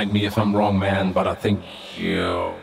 Mind me if I'm wrong, man, but I think you're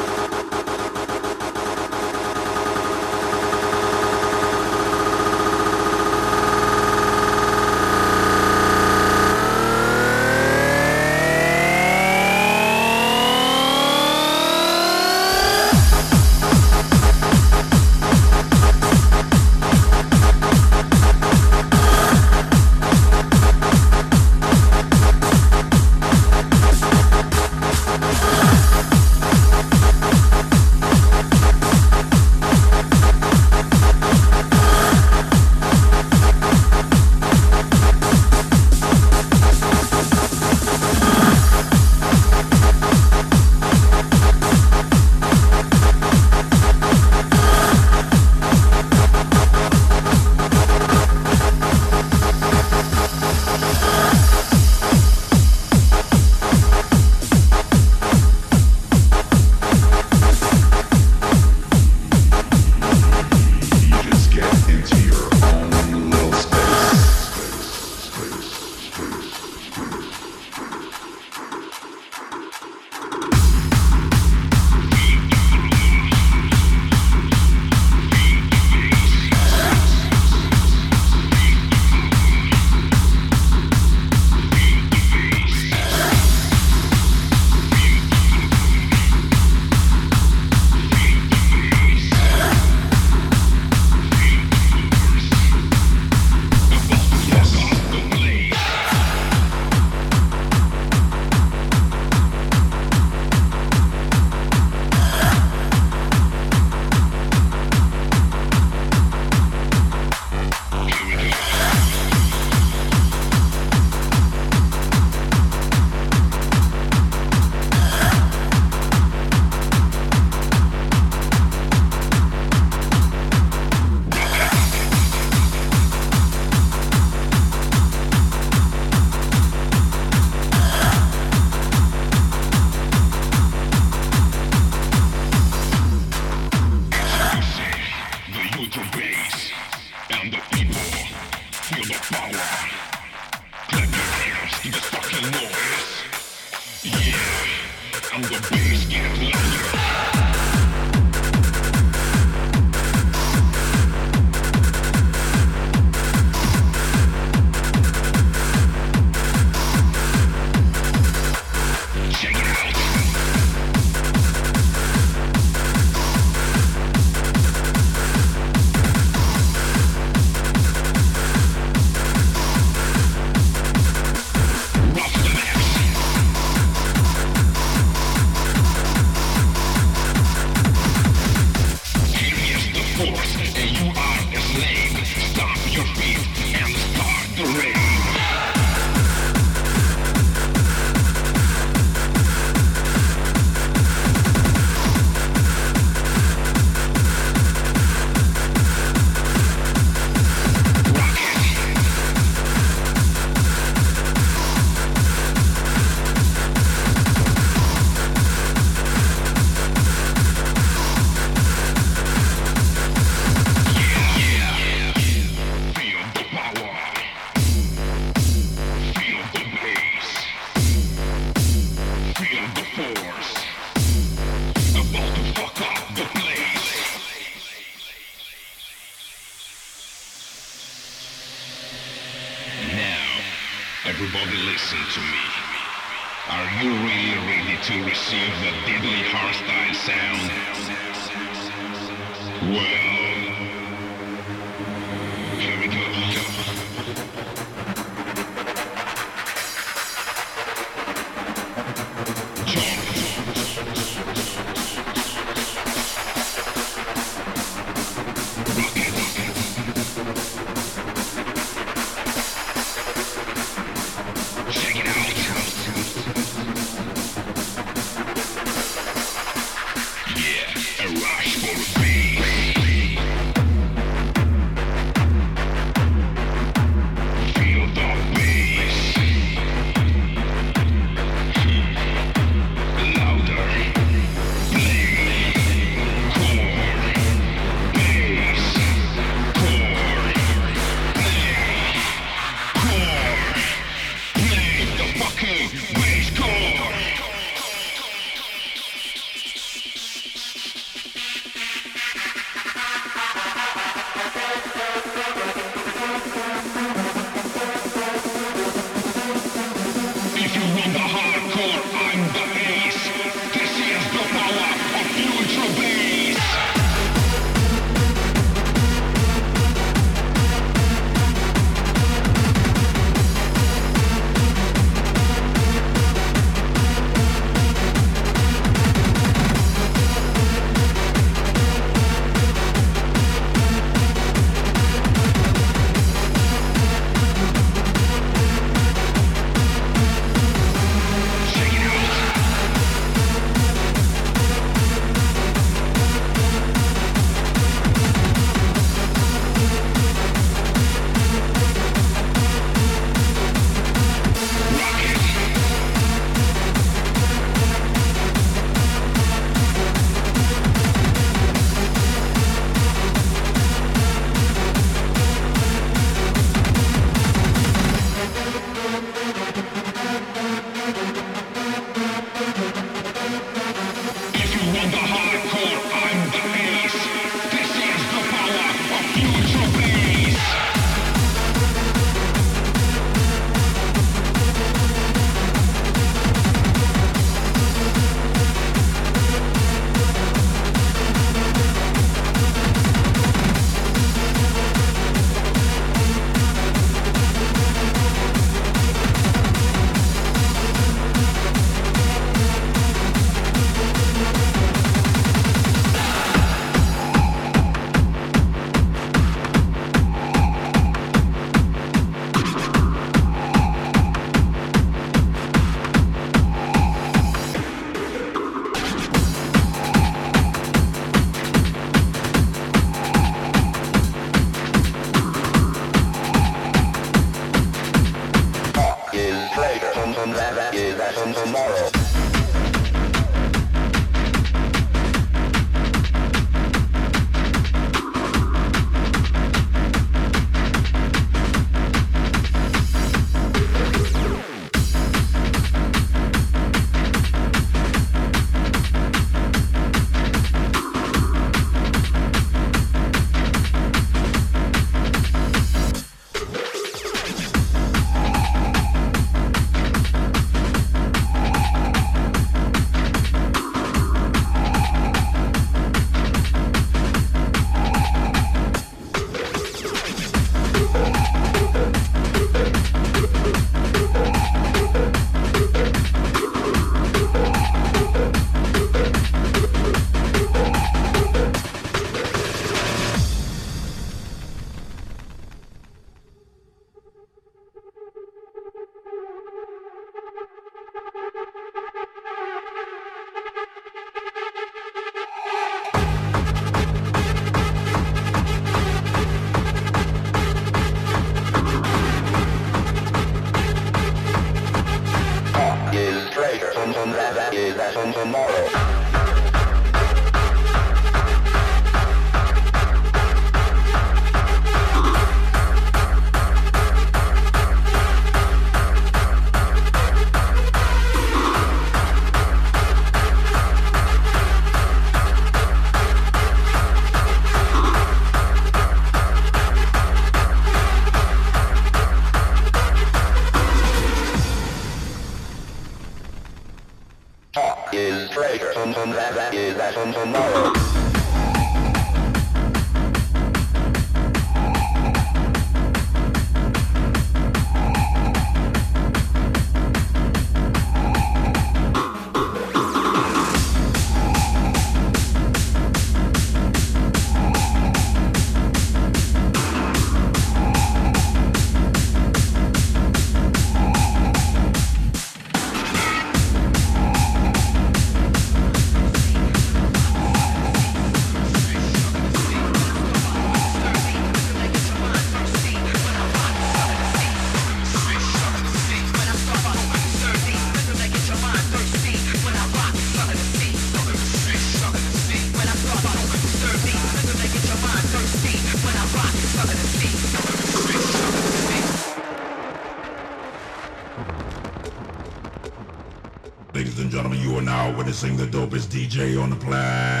dopest DJ on the planet.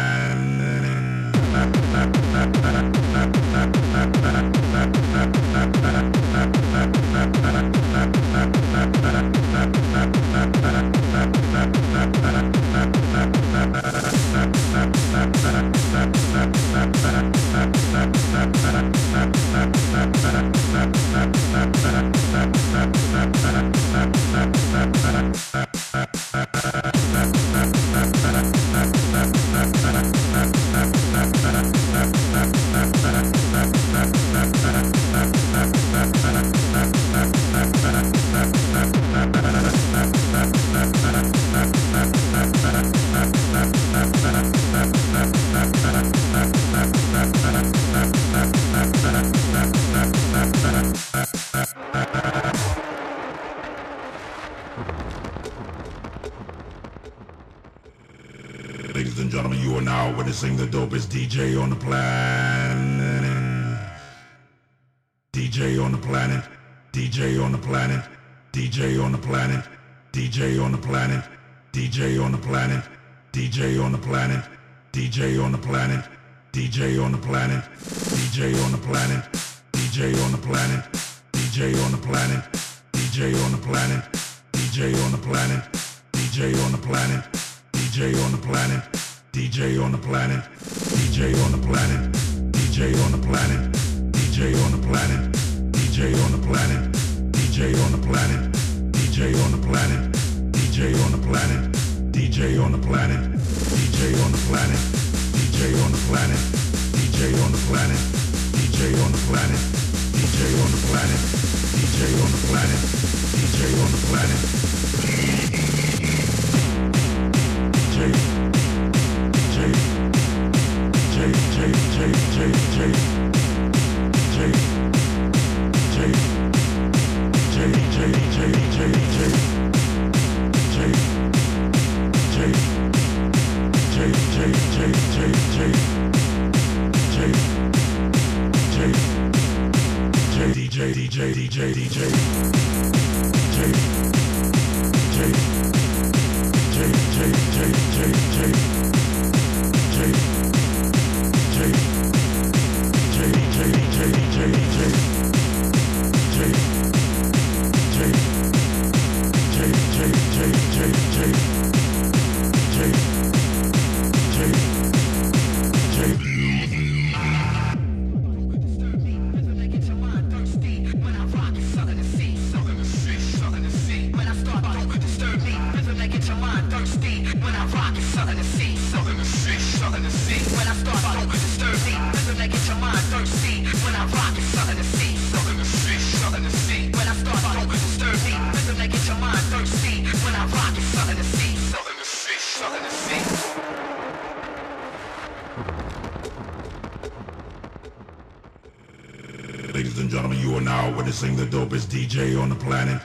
Witnessing the dopest DJ on the planet. DJ on the planet. DJ on the planet. DJ on the planet. DJ on the planet. DJ on the planet. DJ on the planet. DJ on the planet. DJ on the planet. DJ on the planet. DJ on the planet. DJ on the planet. DJ on the planet. DJ on the planet. DJ on the planet. DJ on the planet. DJ on the planet, DJ on the planet, DJ on the planet, DJ on the planet, DJ on the planet, DJ on the planet, DJ on the planet, DJ on the planet, DJ on the planet, DJ on the planet, DJ on the planet, DJ on the planet, DJ on the planet, DJ on the planet, DJ on the planet, DJ on the planet, DJ J J J J J J J, J, J, J, J, J, J, J, J, J, J, J, J, J, witnessing the dopest DJ on the planet.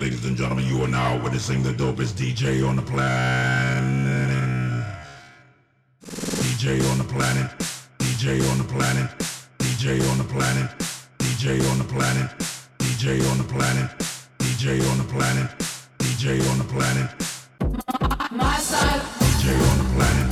Ladies and gentlemen, you are now witnessing the dopest DJ on the planet. DJ on the planet. DJ on the planet. DJ on the planet. DJ on the planet. DJ on the planet. DJ on the planet. DJ on the planet. My side, DJ on the planet.